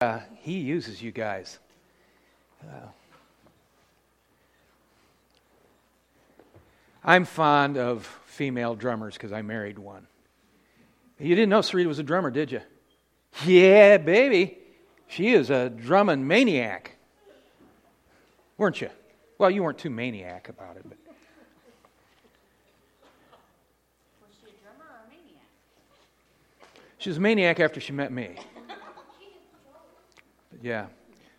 Uh, he uses you guys. Uh, I'm fond of female drummers because I married one. You didn't know Sarita was a drummer, did you? Yeah, baby. She is a drumming maniac. Weren't you? Well, you weren't too maniac about it, but. Was she a drummer or a maniac? She was a maniac after she met me. Yeah,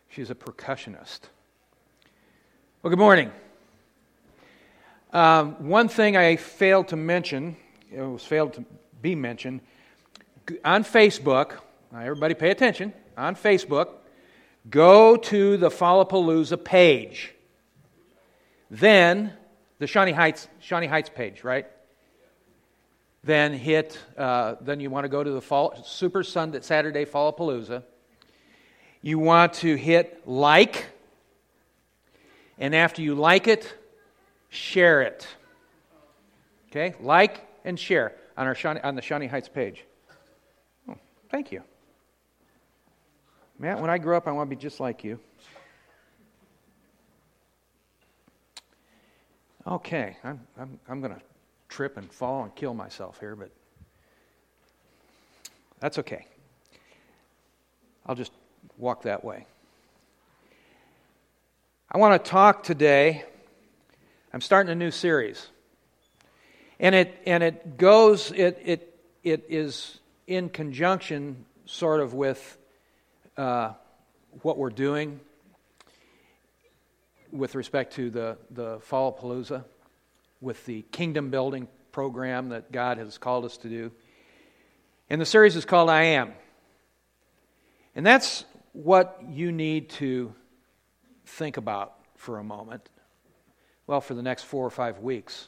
she's a percussionist. Well, good morning. Um, one thing I failed to mention, it was failed to be mentioned, on Facebook, everybody pay attention, on Facebook, go to the Fallapalooza page. Then, the Shawnee Heights, Shawnee Heights page, right? Then hit, uh, then you want to go to the fall, Super Sunday, Saturday Fallapalooza. You want to hit like, and after you like it, share it. Okay? Like and share on, our Shawnee, on the Shawnee Heights page. Oh, thank you. Matt, when I grow up, I want to be just like you. Okay, I'm, I'm, I'm going to trip and fall and kill myself here, but that's okay. I'll just walk that way. I want to talk today I'm starting a new series. And it, and it goes, it, it, it is in conjunction sort of with uh, what we're doing with respect to the, the Fallapalooza, with the kingdom building program that God has called us to do. And the series is called I Am. And that's what you need to think about for a moment well, for the next four or five weeks.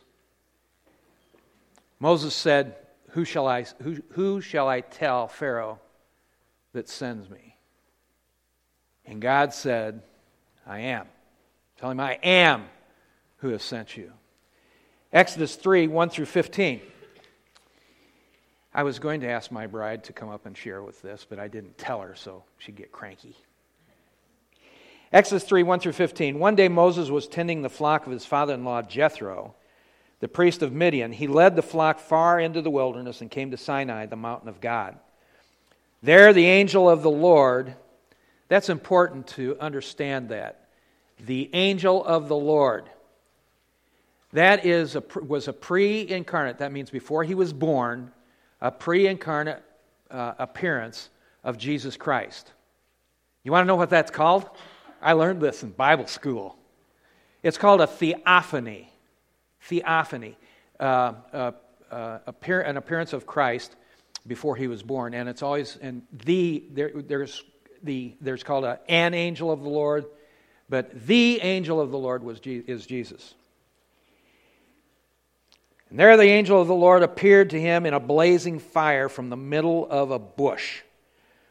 Moses said, Who shall I, who, who shall I tell Pharaoh that sends me? And God said, I am. Tell him, I am who has sent you. Exodus 3 1 through 15. I was going to ask my bride to come up and share with this, but I didn't tell her, so she'd get cranky. Exodus 3 1 through 15. One day Moses was tending the flock of his father in law Jethro, the priest of Midian. He led the flock far into the wilderness and came to Sinai, the mountain of God. There, the angel of the Lord, that's important to understand that. The angel of the Lord. That is a, was a pre incarnate, that means before he was born, a pre incarnate uh, appearance of Jesus Christ. You want to know what that's called? I learned this in Bible school. It's called a theophany. Theophany. Uh, uh, uh, appear, an appearance of Christ before he was born. And it's always, and the, there, there's, the, there's called a, an angel of the Lord, but the angel of the Lord was, is Jesus. And there the angel of the Lord appeared to him in a blazing fire from the middle of a bush.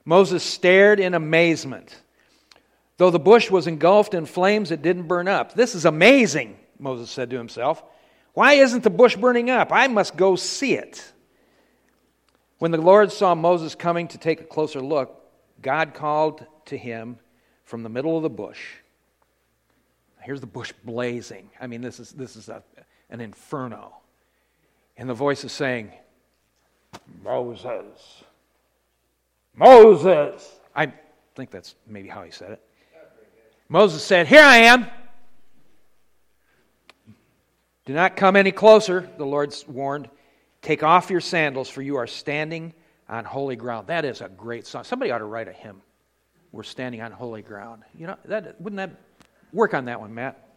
Moses stared in amazement. Though the bush was engulfed in flames, it didn't burn up. This is amazing, Moses said to himself. Why isn't the bush burning up? I must go see it. When the Lord saw Moses coming to take a closer look, God called to him from the middle of the bush. Here's the bush blazing. I mean, this is, this is a, an inferno. And the voice is saying, Moses, Moses. I think that's maybe how he said it. Moses said, Here I am. Do not come any closer, the Lord warned. Take off your sandals, for you are standing on holy ground. That is a great song. Somebody ought to write a hymn. We're standing on holy ground. You know, that wouldn't that work on that one, Matt?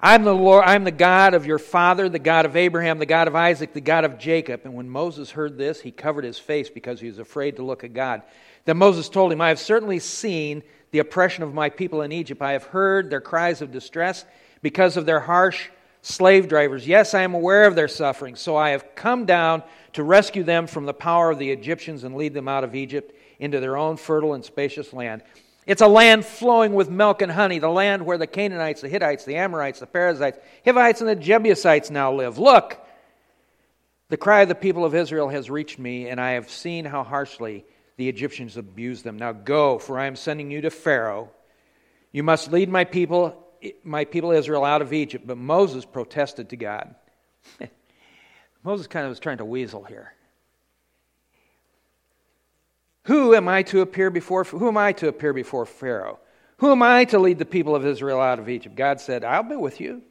I'm the Lord, I'm the God of your father, the God of Abraham, the God of Isaac, the God of Jacob. And when Moses heard this, he covered his face because he was afraid to look at God. Then Moses told him, I have certainly seen the oppression of my people in Egypt. I have heard their cries of distress because of their harsh slave drivers. Yes, I am aware of their suffering, so I have come down to rescue them from the power of the Egyptians and lead them out of Egypt into their own fertile and spacious land. It's a land flowing with milk and honey, the land where the Canaanites, the Hittites, the Amorites, the Perizzites, Hivites, and the Jebusites now live. Look, the cry of the people of Israel has reached me, and I have seen how harshly the Egyptians abused them. Now go, for I am sending you to Pharaoh. You must lead my people, my people Israel out of Egypt. But Moses protested to God. Moses kind of was trying to weasel here. Who am I to appear before who am I to appear before Pharaoh? Who am I to lead the people of Israel out of Egypt? God said, I'll be with you.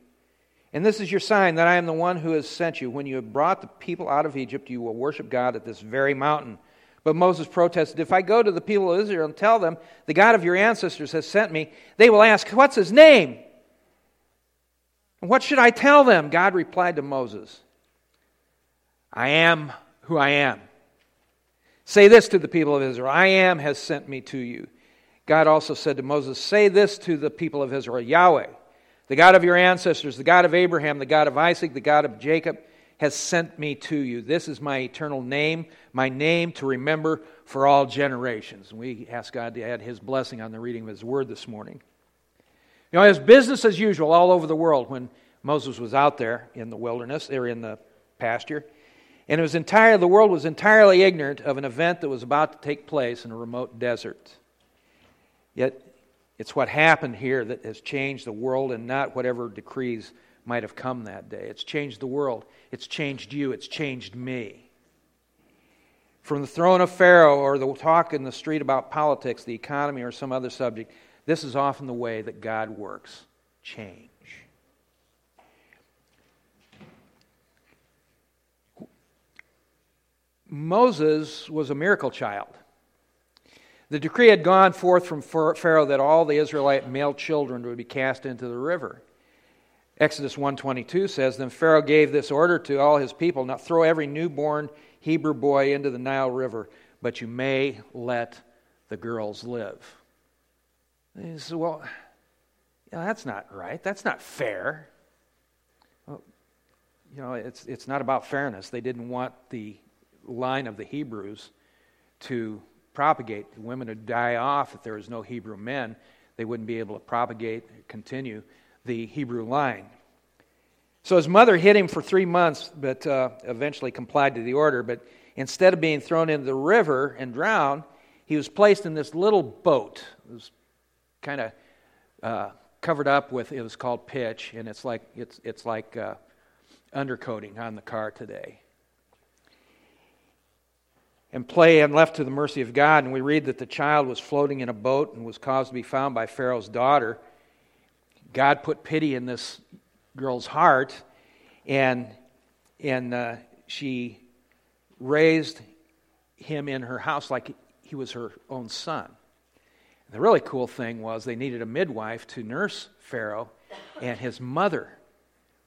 And this is your sign that I am the one who has sent you. When you have brought the people out of Egypt, you will worship God at this very mountain. But Moses protested, If I go to the people of Israel and tell them, the God of your ancestors has sent me, they will ask, What's his name? And what should I tell them? God replied to Moses, I am who I am. Say this to the people of Israel I am has sent me to you. God also said to Moses, Say this to the people of Israel Yahweh, the God of your ancestors, the God of Abraham, the God of Isaac, the God of Jacob, has sent me to you. This is my eternal name, my name to remember for all generations. And We ask God to add his blessing on the reading of his word this morning. You know, as business as usual all over the world when Moses was out there in the wilderness, or in the pasture. And it was entire, the world was entirely ignorant of an event that was about to take place in a remote desert. Yet it's what happened here that has changed the world and not whatever decrees might have come that day. It's changed the world. It's changed you. It's changed me. From the throne of Pharaoh or the talk in the street about politics, the economy, or some other subject, this is often the way that God works change. Moses was a miracle child. The decree had gone forth from Pharaoh that all the Israelite male children would be cast into the river. Exodus 1:22 says, "Then Pharaoh gave this order to all his people, now throw every newborn Hebrew boy into the Nile River, but you may let the girls live." And he "Well, yeah, that's not right. That's not fair." Well, you know, it's it's not about fairness. They didn't want the line of the Hebrews to propagate. The women would die off if there was no Hebrew men. They wouldn't be able to propagate, continue the Hebrew line. So his mother hid him for three months, but uh, eventually complied to the order. But instead of being thrown into the river and drowned, he was placed in this little boat. It was kind of uh, covered up with, it was called pitch, and it's like, it's, it's like uh, undercoating on the car today and play and left to the mercy of God. And we read that the child was floating in a boat and was caused to be found by Pharaoh's daughter. God put pity in this girl's heart, and, and uh, she raised him in her house like he was her own son. And the really cool thing was they needed a midwife to nurse Pharaoh, and his mother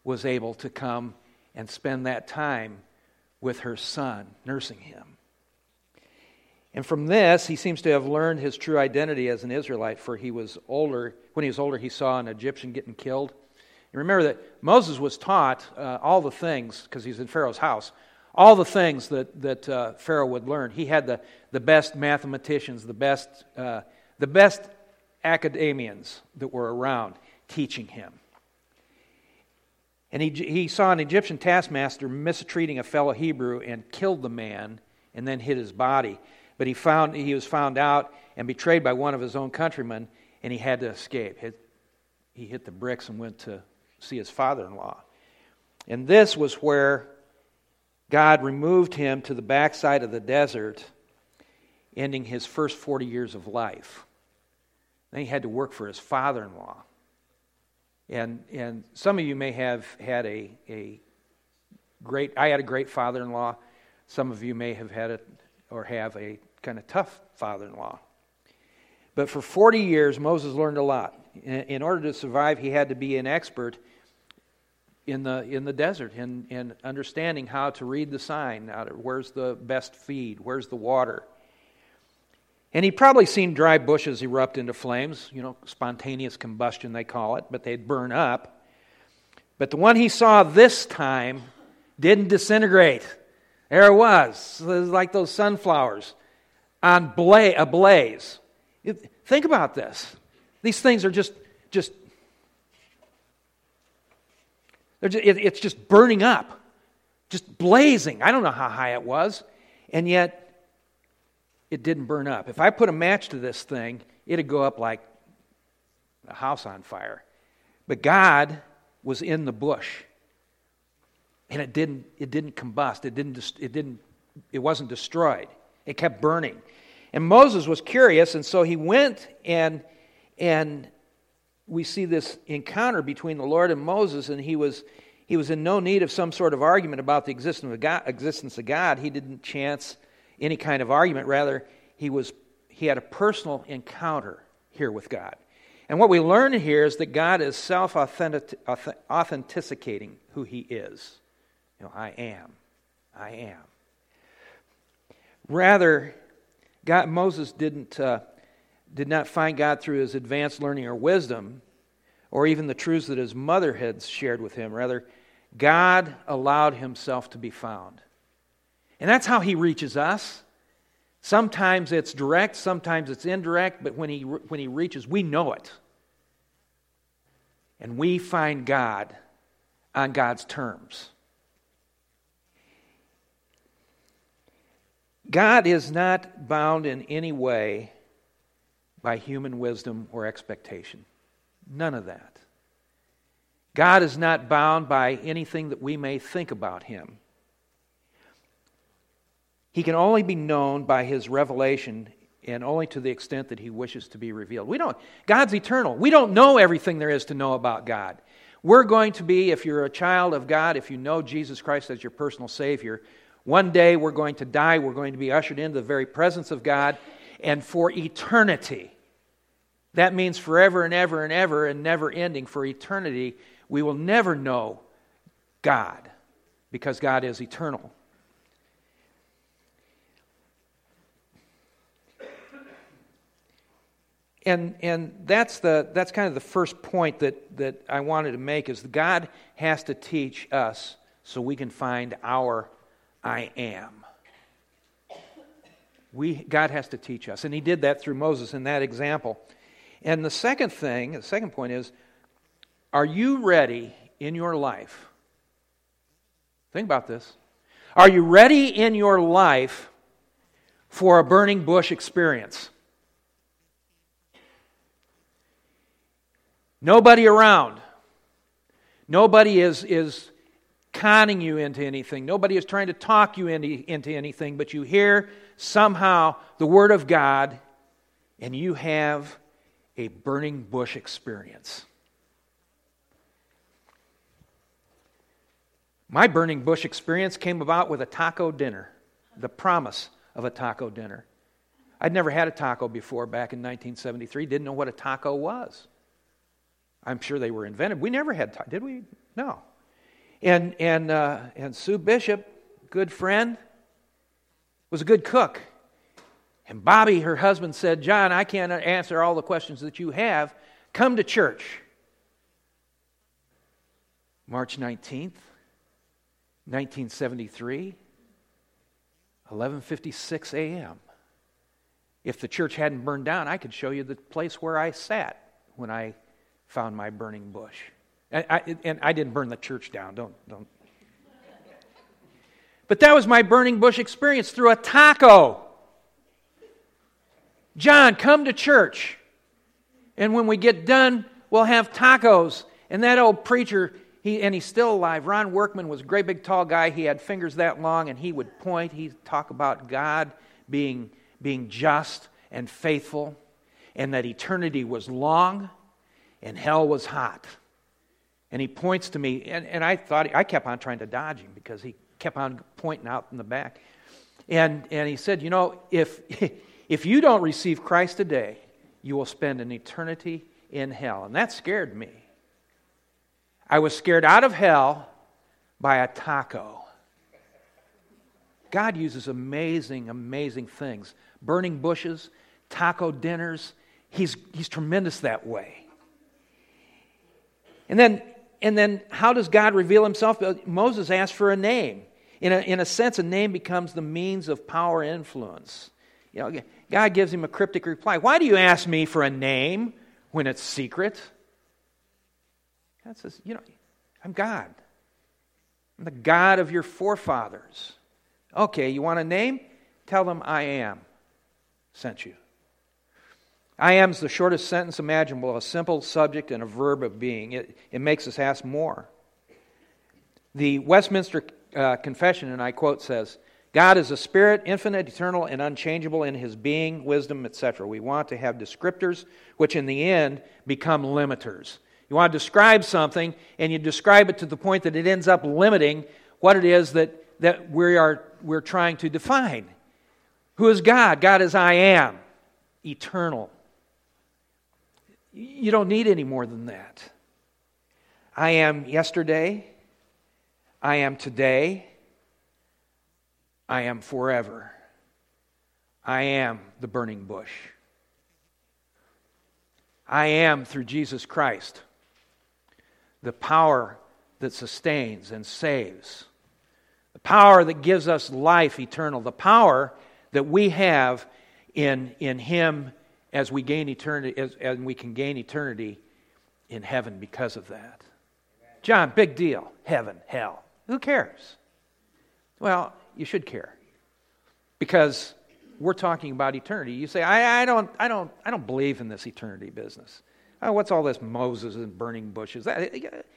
was able to come and spend that time with her son, nursing him. And from this, he seems to have learned his true identity as an Israelite, for he was older. When he was older, he saw an Egyptian getting killed. And remember that Moses was taught uh, all the things, because he's in Pharaoh's house, all the things that, that uh, Pharaoh would learn. He had the, the best mathematicians, the best, uh, the best academians that were around teaching him. And he, he saw an Egyptian taskmaster mistreating a fellow Hebrew and killed the man and then hid his body. But he, found, he was found out and betrayed by one of his own countrymen, and he had to escape. He hit the bricks and went to see his father in law. And this was where God removed him to the backside of the desert, ending his first 40 years of life. Then he had to work for his father in law. And, and some of you may have had a, a great, I had a great father in law. Some of you may have had a, or have a kind of tough father in law. But for 40 years, Moses learned a lot. In order to survive, he had to be an expert in the, in the desert in, in understanding how to read the sign. How to, where's the best feed? Where's the water? And he'd probably seen dry bushes erupt into flames, you know, spontaneous combustion, they call it, but they'd burn up. But the one he saw this time didn't disintegrate. There it was. It was like those sunflowers on bla- a blaze. Think about this. These things are just, just, just it's just burning up, just blazing. I don't know how high it was. And yet, it didn't burn up. If I put a match to this thing, it'd go up like a house on fire. But God was in the bush. And it didn't, it didn't combust. It didn't, it didn't, it wasn't destroyed. It kept burning. And Moses was curious, and so he went and and we see this encounter between the Lord and Moses, and he was he was in no need of some sort of argument about the existence of God. Existence of God. He didn't chance any kind of argument. Rather, he was he had a personal encounter here with God. And what we learn here is that God is self authenticating who He is. You know, I am. I am. Rather, God, Moses didn't, uh, did not find God through his advanced learning or wisdom, or even the truths that his mother had shared with him. Rather, God allowed himself to be found. And that's how he reaches us. Sometimes it's direct, sometimes it's indirect, but when he, when he reaches, we know it. And we find God on God's terms. God is not bound in any way by human wisdom or expectation. None of that. God is not bound by anything that we may think about him. He can only be known by his revelation and only to the extent that he wishes to be revealed. We don't God's eternal. We don't know everything there is to know about God. We're going to be if you're a child of God, if you know Jesus Christ as your personal savior, one day we're going to die, we're going to be ushered into the very presence of God and for eternity. That means forever and ever and ever and never ending for eternity. We will never know God because God is eternal. and and that's the that's kind of the first point that that I wanted to make is God has to teach us so we can find our I am. We God has to teach us, and He did that through Moses in that example. And the second thing, the second point is, are you ready in your life? Think about this. Are you ready in your life for a burning bush experience? Nobody around. Nobody is, is conning you into anything. Nobody is trying to talk you into, into anything, but you hear somehow the Word of God and you have a burning bush experience. My burning bush experience came about with a taco dinner, the promise of a taco dinner. I'd never had a taco before back in 1973, didn't know what a taco was. I'm sure they were invented. We never had, did we? No. And, and, uh, and Sue Bishop, good friend, was a good cook. And Bobby, her husband, said, John, I can't answer all the questions that you have. Come to church. March 19th, 1973, 11:56 a.m. If the church hadn't burned down, I could show you the place where I sat when I found my burning bush. And I, and I didn't burn the church down. Don't, don't. But that was my burning bush experience through a taco. John, come to church. And when we get done, we'll have tacos. And that old preacher, he, and he's still alive. Ron Workman was a great big tall guy. He had fingers that long, and he would point. He'd talk about God being, being just and faithful, and that eternity was long and hell was hot. And he points to me, and, and I thought, I kept on trying to dodge him because he kept on pointing out in the back. And, and he said, You know, if, if you don't receive Christ today, you will spend an eternity in hell. And that scared me. I was scared out of hell by a taco. God uses amazing, amazing things burning bushes, taco dinners. He's, he's tremendous that way. And then, and then how does God reveal himself? Moses asked for a name. In a, in a sense, a name becomes the means of power influence. You know, God gives him a cryptic reply. Why do you ask me for a name when it's secret? God says, You know, I'm God. I'm the God of your forefathers. Okay, you want a name? Tell them I am. sent you. I am is the shortest sentence imaginable, a simple subject and a verb of being. It, it makes us ask more. The Westminster uh, Confession, and I quote, says, God is a spirit, infinite, eternal, and unchangeable in his being, wisdom, etc. We want to have descriptors which in the end become limiters. You want to describe something, and you describe it to the point that it ends up limiting what it is that, that we are, we're trying to define. Who is God? God is I am, eternal. You don't need any more than that. I am yesterday, I am today, I am forever. I am the burning bush. I am through Jesus Christ the power that sustains and saves, the power that gives us life eternal, the power that we have in, in Him as we gain eternity, as, as we can gain eternity in heaven because of that. John, big deal. Heaven, hell. Who cares? Well, you should care. Because we're talking about eternity. You say, I, I, don't, I, don't, I don't believe in this eternity business. Oh, what's all this Moses and burning bushes?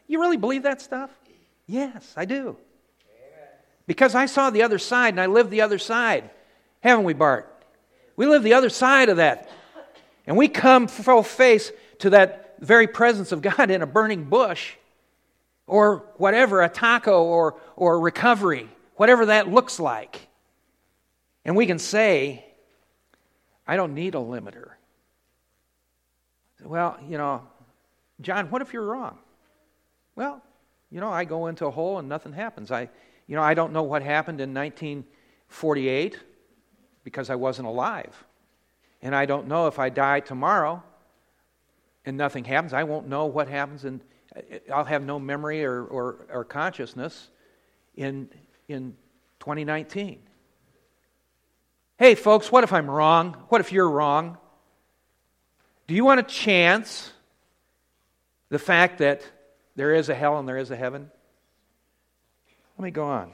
You really believe that stuff? Yes, I do. Because I saw the other side and I lived the other side. Haven't we, Bart? We live the other side of that. And we come full face to that very presence of God in a burning bush or whatever, a taco or, or recovery, whatever that looks like. And we can say, I don't need a limiter. Well, you know, John, what if you're wrong? Well, you know, I go into a hole and nothing happens. I, you know, I don't know what happened in 1948 because I wasn't alive. And I don't know if I die tomorrow and nothing happens, I won't know what happens, and uh, I'll have no memory or, or, or consciousness in, in 2019. Hey, folks, what if I'm wrong? What if you're wrong? Do you want to chance the fact that there is a hell and there is a heaven? Let me go on.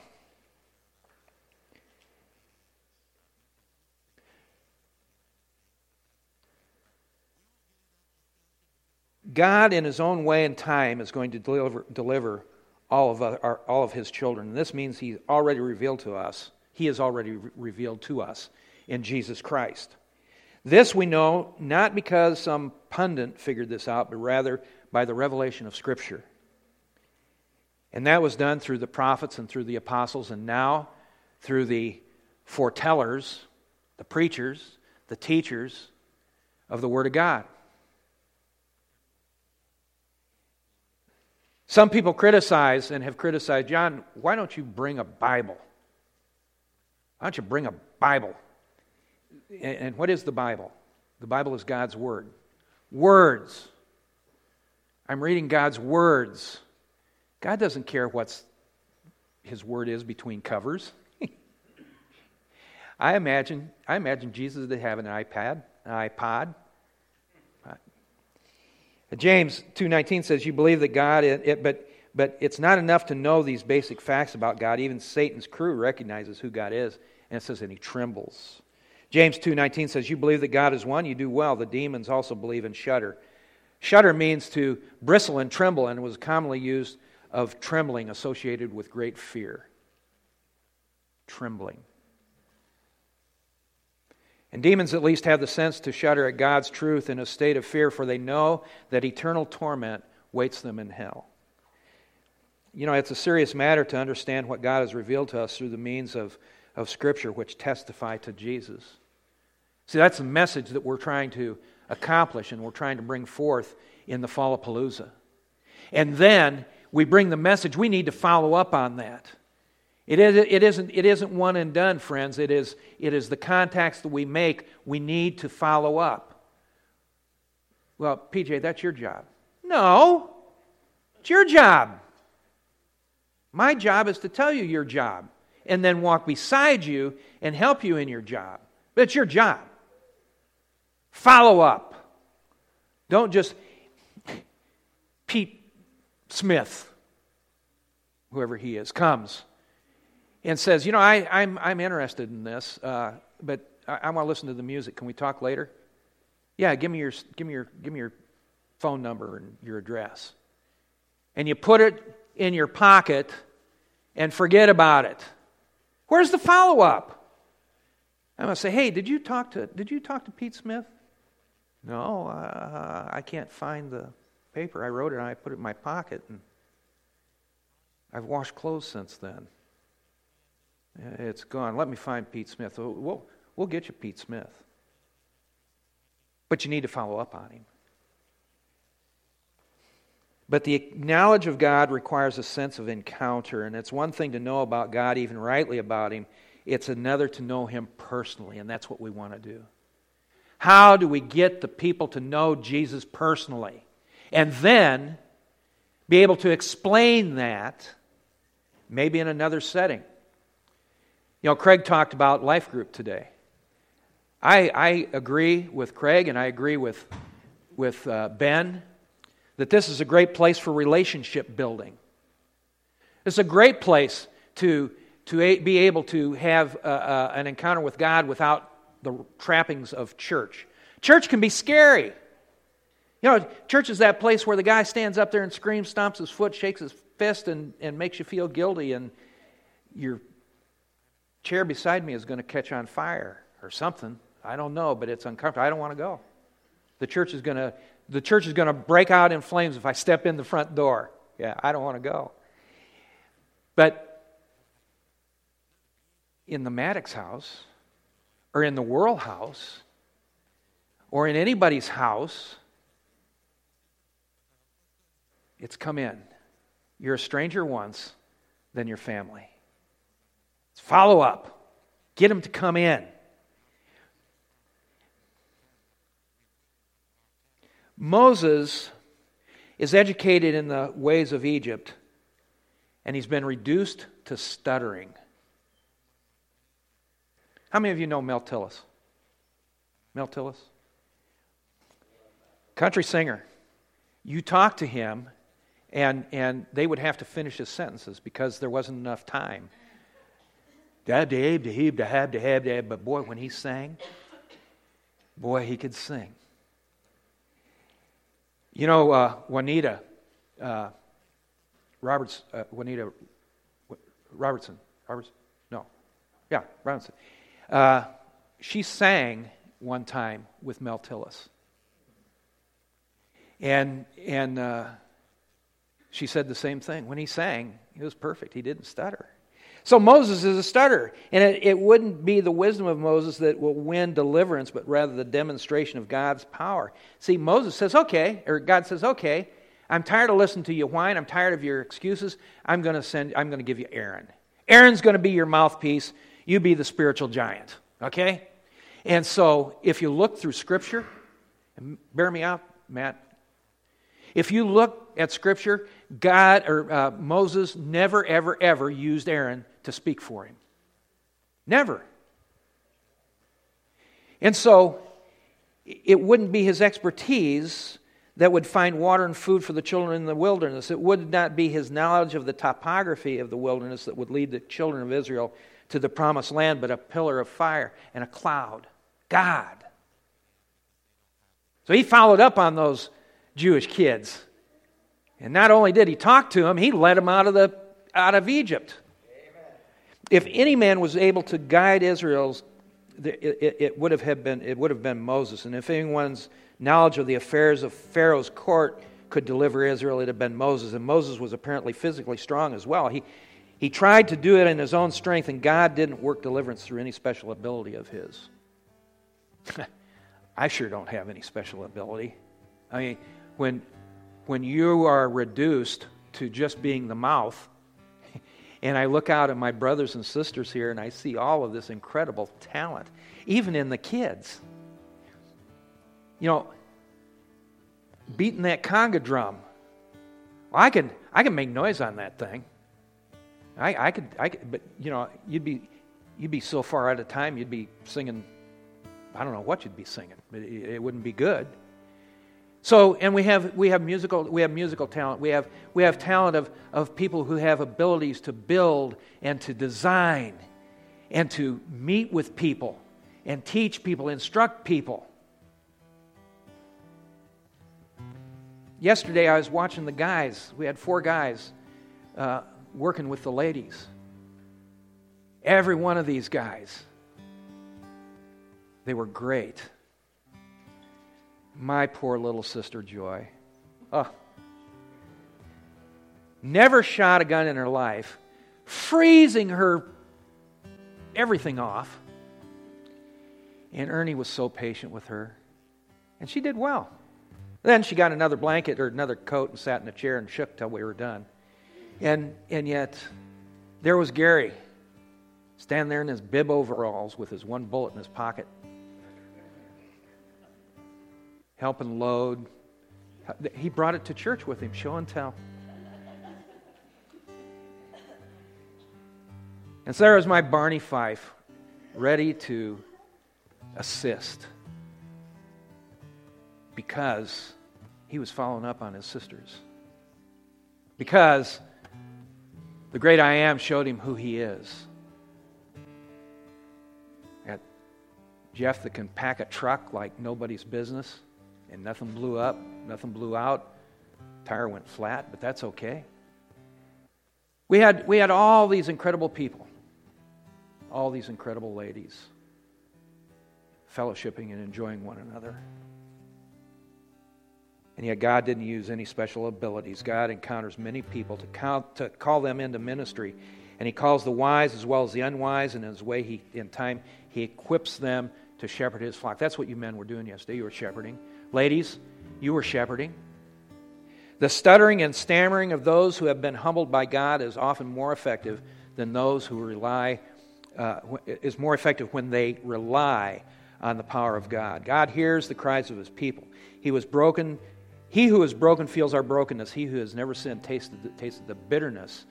God, in His own way and time, is going to deliver, deliver all, of our, all of His children. And this means He's already revealed to us. He has already re- revealed to us in Jesus Christ. This we know not because some pundit figured this out, but rather by the revelation of Scripture. And that was done through the prophets and through the apostles, and now through the foretellers, the preachers, the teachers of the Word of God. Some people criticize and have criticized, John, why don't you bring a Bible? Why don't you bring a Bible? And what is the Bible? The Bible is God's Word. Words. I'm reading God's words. God doesn't care what His Word is between covers. I imagine, I imagine Jesus did have an iPad, an iPod. James 2.19 says, You believe that God, it, it, but, but it's not enough to know these basic facts about God. Even Satan's crew recognizes who God is. And it says, and he trembles. James 2:19 says, "You believe that God is one, you do well. The demons also believe and shudder." Shudder means to bristle and tremble and was commonly used of trembling associated with great fear. Trembling. And demons at least have the sense to shudder at God's truth in a state of fear, for they know that eternal torment waits them in hell. You know, it's a serious matter to understand what God has revealed to us through the means of, of Scripture, which testify to Jesus. See, that's the message that we're trying to accomplish and we're trying to bring forth in the Fallapalooza. And then we bring the message, we need to follow up on that. It, is, it, isn't, it isn't one and done, friends. It is, it is the contacts that we make. We need to follow up. Well, PJ, that's your job. No, it's your job. My job is to tell you your job and then walk beside you and help you in your job. But it's your job. Follow up. Don't just, Pete Smith, whoever he is, comes and says, You know, I, am I'm, I'm interested in this, uh, but I, I want to listen to the music. Can we talk later? Yeah, give me your, give me your, give me your phone number and your address. And you put it in your pocket and forget about it. Where's the follow up? I'm going to say, hey, did you talk to, did you talk to Pete Smith? No, uh, I can't find the paper. I wrote it and I put it in my pocket. And I've washed clothes since then. It's gone. Let me find Pete Smith. We'll, we'll get you Pete Smith. But you need to follow up on him. But the knowledge of God requires a sense of encounter. And it's one thing to know about God, even rightly about Him, it's another to know Him personally. And that's what we want to do. How do we get the people to know Jesus personally? And then be able to explain that maybe in another setting. You know, Craig talked about life group today. I, I agree with Craig and I agree with, with uh, Ben that this is a great place for relationship building. It's a great place to, to be able to have uh, uh, an encounter with God without the trappings of church. Church can be scary. You know, church is that place where the guy stands up there and screams, stomps his foot, shakes his fist, and, and makes you feel guilty, and your chair beside me is going to catch on fire or something. I don't know, but it's uncomfortable. I don't want to go. The church is going to the church is going to break out in flames if I step in the front door. Yeah, I don't want to go. But in the Maddox house, or in the World house, or in anybody's house, it's come in. You're a stranger once, then your family. It's follow up. Get them to come in. Moses is educated in the ways of Egypt, and he's been reduced to stuttering. How many of you know Mel Tillis? Mel Tillis? Country singer. You talk to him, and, and they would have to finish his sentences because there wasn't enough time. But boy, when he sang, boy, he could sing. You know, uh, Juanita uh, Roberts, uh, Juanita Robertson, Roberts, no, yeah, Robertson. Uh, she sang one time with Mel Tillis, and and uh, she said the same thing. When he sang, he was perfect. He didn't stutter. So Moses is a stutterer. And it, it, wouldn't be the wisdom of Moses that will win deliverance, but rather the demonstration of God's power. See, Moses says, okay, or God says, okay, I'm tired of listening to you whine. I'm tired of your excuses. I'm going to send, I'm going to give you Aaron. Aaron's going to be your mouthpiece. You be the spiritual giant. Okay? And so if you look through Scripture, bear me out, Matt. If you look at Scripture, God or uh, Moses never, ever, ever used Aaron to speak for him. Never. And so it wouldn't be his expertise that would find water and food for the children in the wilderness. It would not be his knowledge of the topography of the wilderness that would lead the children of Israel to the promised land, but a pillar of fire and a cloud. God. So he followed up on those Jewish kids. And not only did he talk to him, he led him out of, the, out of Egypt. If any man was able to guide Israel's, it, would have been, it would have been Moses. And if anyone's knowledge of the affairs of Pharaoh's court could deliver Israel, it have been Moses. And Moses was apparently physically strong as well. He, he tried to do it in his own strength, and God didn't work deliverance through any special ability of his. I sure don't have any special ability. I mean, when, when you are reduced to just being the mouth, and I look out at my brothers and sisters here and I see all of this incredible talent, even in the kids. You know, beating that conga drum. Well, I can I can make noise on that thing. I, I could I could, but you know you'd be you'd be so far out of time you'd be singing. I don't know what you'd be singing, but it, it wouldn't be good. So, and we have, we have, musical, we have musical talent. We have, we have talent of, of people who have abilities to build and to design and to meet with people and teach people, instruct people. Yesterday, I was watching the guys. We had four guys uh, working with the ladies. Every one of these guys, they were great. My poor little sister Joy. Oh. Never shot a gun in her life, freezing her everything off. And Ernie was so patient with her. And she did well. Then she got another blanket or another coat and sat in a chair and shook till we were done. And, and yet, there was Gary, standing there in his bib overalls with his one bullet in his pocket, helping load. He brought it to church with him, show and tell. And so there was my Barney Fife, ready to assist because he was following up on his sisters. Because the great I am showed him who he is. Jeff that can pack a truck like nobody's business and nothing blew up, nothing blew out. Tire went flat, but that's okay. We had, we had all these incredible people, all these incredible ladies fellowshipping and enjoying one another. And yet, God didn't use any special abilities. God encounters many people to, count, to call them into ministry. And He calls the wise as well as the unwise, and in His way, he, in time, He equips them to shepherd His flock. That's what you men were doing yesterday. You were shepherding. Ladies, you were shepherding. The stuttering and stammering of those who have been humbled by God is often more effective than those who rely, uh, is more effective when they rely on the power of God. God hears the cries of his people. He was broken. He who is broken feels our brokenness. He who has never sinned tasted, tasted the bitterness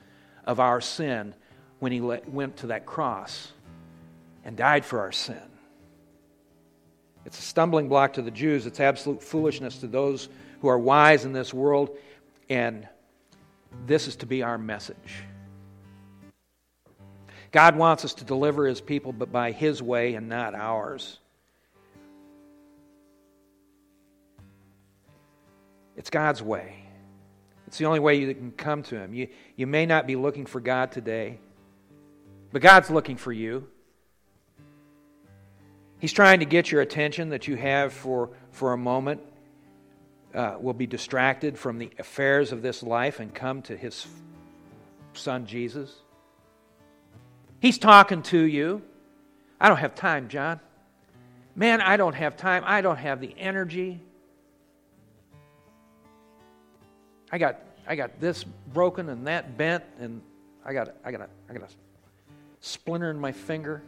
of our sin when he let, went to that cross and died for our sin. It's a stumbling block to the Jews. It's absolute foolishness to those who are wise in this world. And this is to be our message. God wants us to deliver his people, but by his way and not ours. It's God's way. It's the only way you can come to Him. You, you may not be looking for God today, but God's looking for you. He's trying to get your attention that you have for, for a moment. Uh, will be distracted from the affairs of this life and come to His Son Jesus. He's talking to you. I don't have time, John. Man, I don't have time. I don't have the energy. I got I got this broken and that bent, and I got I got a, I got a splinter in my finger.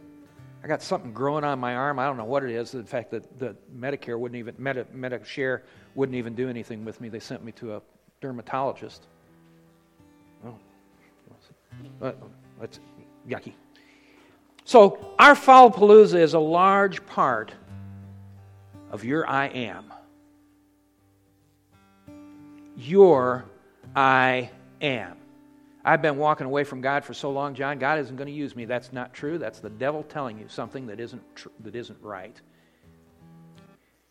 I got something growing on my arm. I don't know what it is. In fact, that the Medicare wouldn't even Medi, Medicare wouldn't even do anything with me. They sent me to a dermatologist. Oh, that's yucky. So our Fallapalooza is a large part of your I am your I am. I've been walking away from God for so long, John, God isn't going to use me. That's not true. That's the devil telling you something that isn't, tr- that isn't right.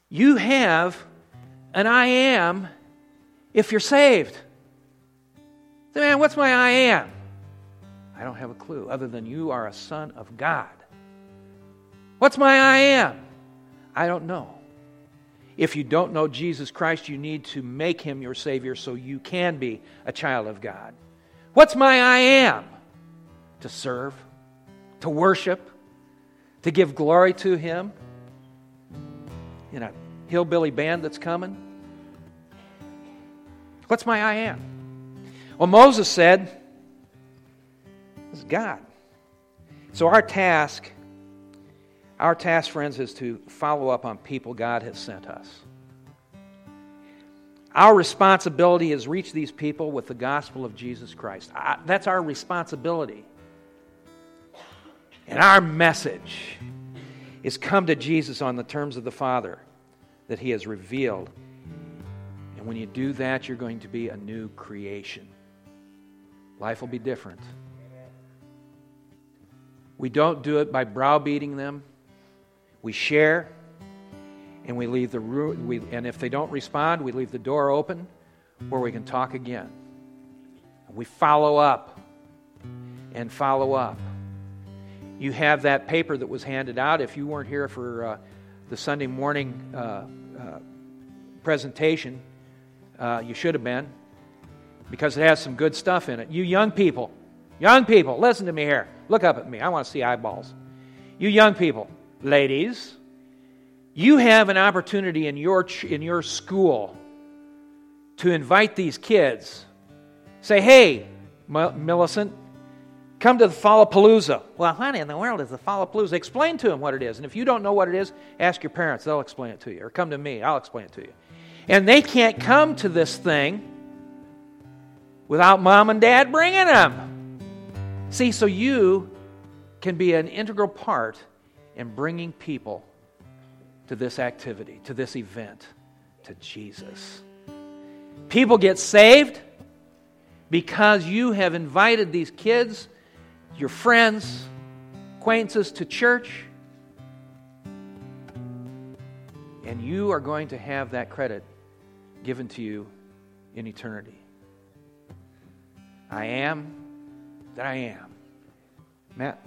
You have an I am if you're saved. Say, man, what's my I am? I don't have a clue, other than you are a son of God. What's my I am? I don't know. If you don't know Jesus Christ, you need to make him your Savior so you can be a child of God. What's my I am? To serve, to worship, to give glory to him. In a hillbilly band that's coming. What's my I am? Well, Moses said, This is God. So our task our task, friends, is to follow up on people God has sent us. Our responsibility is reach these people with the gospel of Jesus Christ. That's our responsibility. And our message is come to Jesus on the terms of the Father that He has revealed. And when you do that, you're going to be a new creation. Life will be different. We don't do it by browbeating them. We share, and we leave the room. We, and if they don't respond, we leave the door open where we can talk again. We follow up and follow up. You have that paper that was handed out. If you weren't here for uh, the Sunday morning uh, uh, presentation, uh, you should have been because it has some good stuff in it. You young people, young people, listen to me here. Look up at me. I want to see eyeballs. You young people, ladies, you have an opportunity in your, in your school to invite these kids. Say, hey, Millicent, come to the Fallapalooza. Well, honey, in the world is the Fallapalooza? Explain to them what it is. And if you don't know what it is, ask your parents. They'll explain it to you. Or come to me. I'll explain it to you. And they can't come to this thing without mom and dad bringing them. See, so you can be an integral part in bringing people to this activity, to this event, to Jesus. People get saved because you have invited these kids, your friends, acquaintances to church, and you are going to have that credit given to you in eternity. I am that I am. Matt?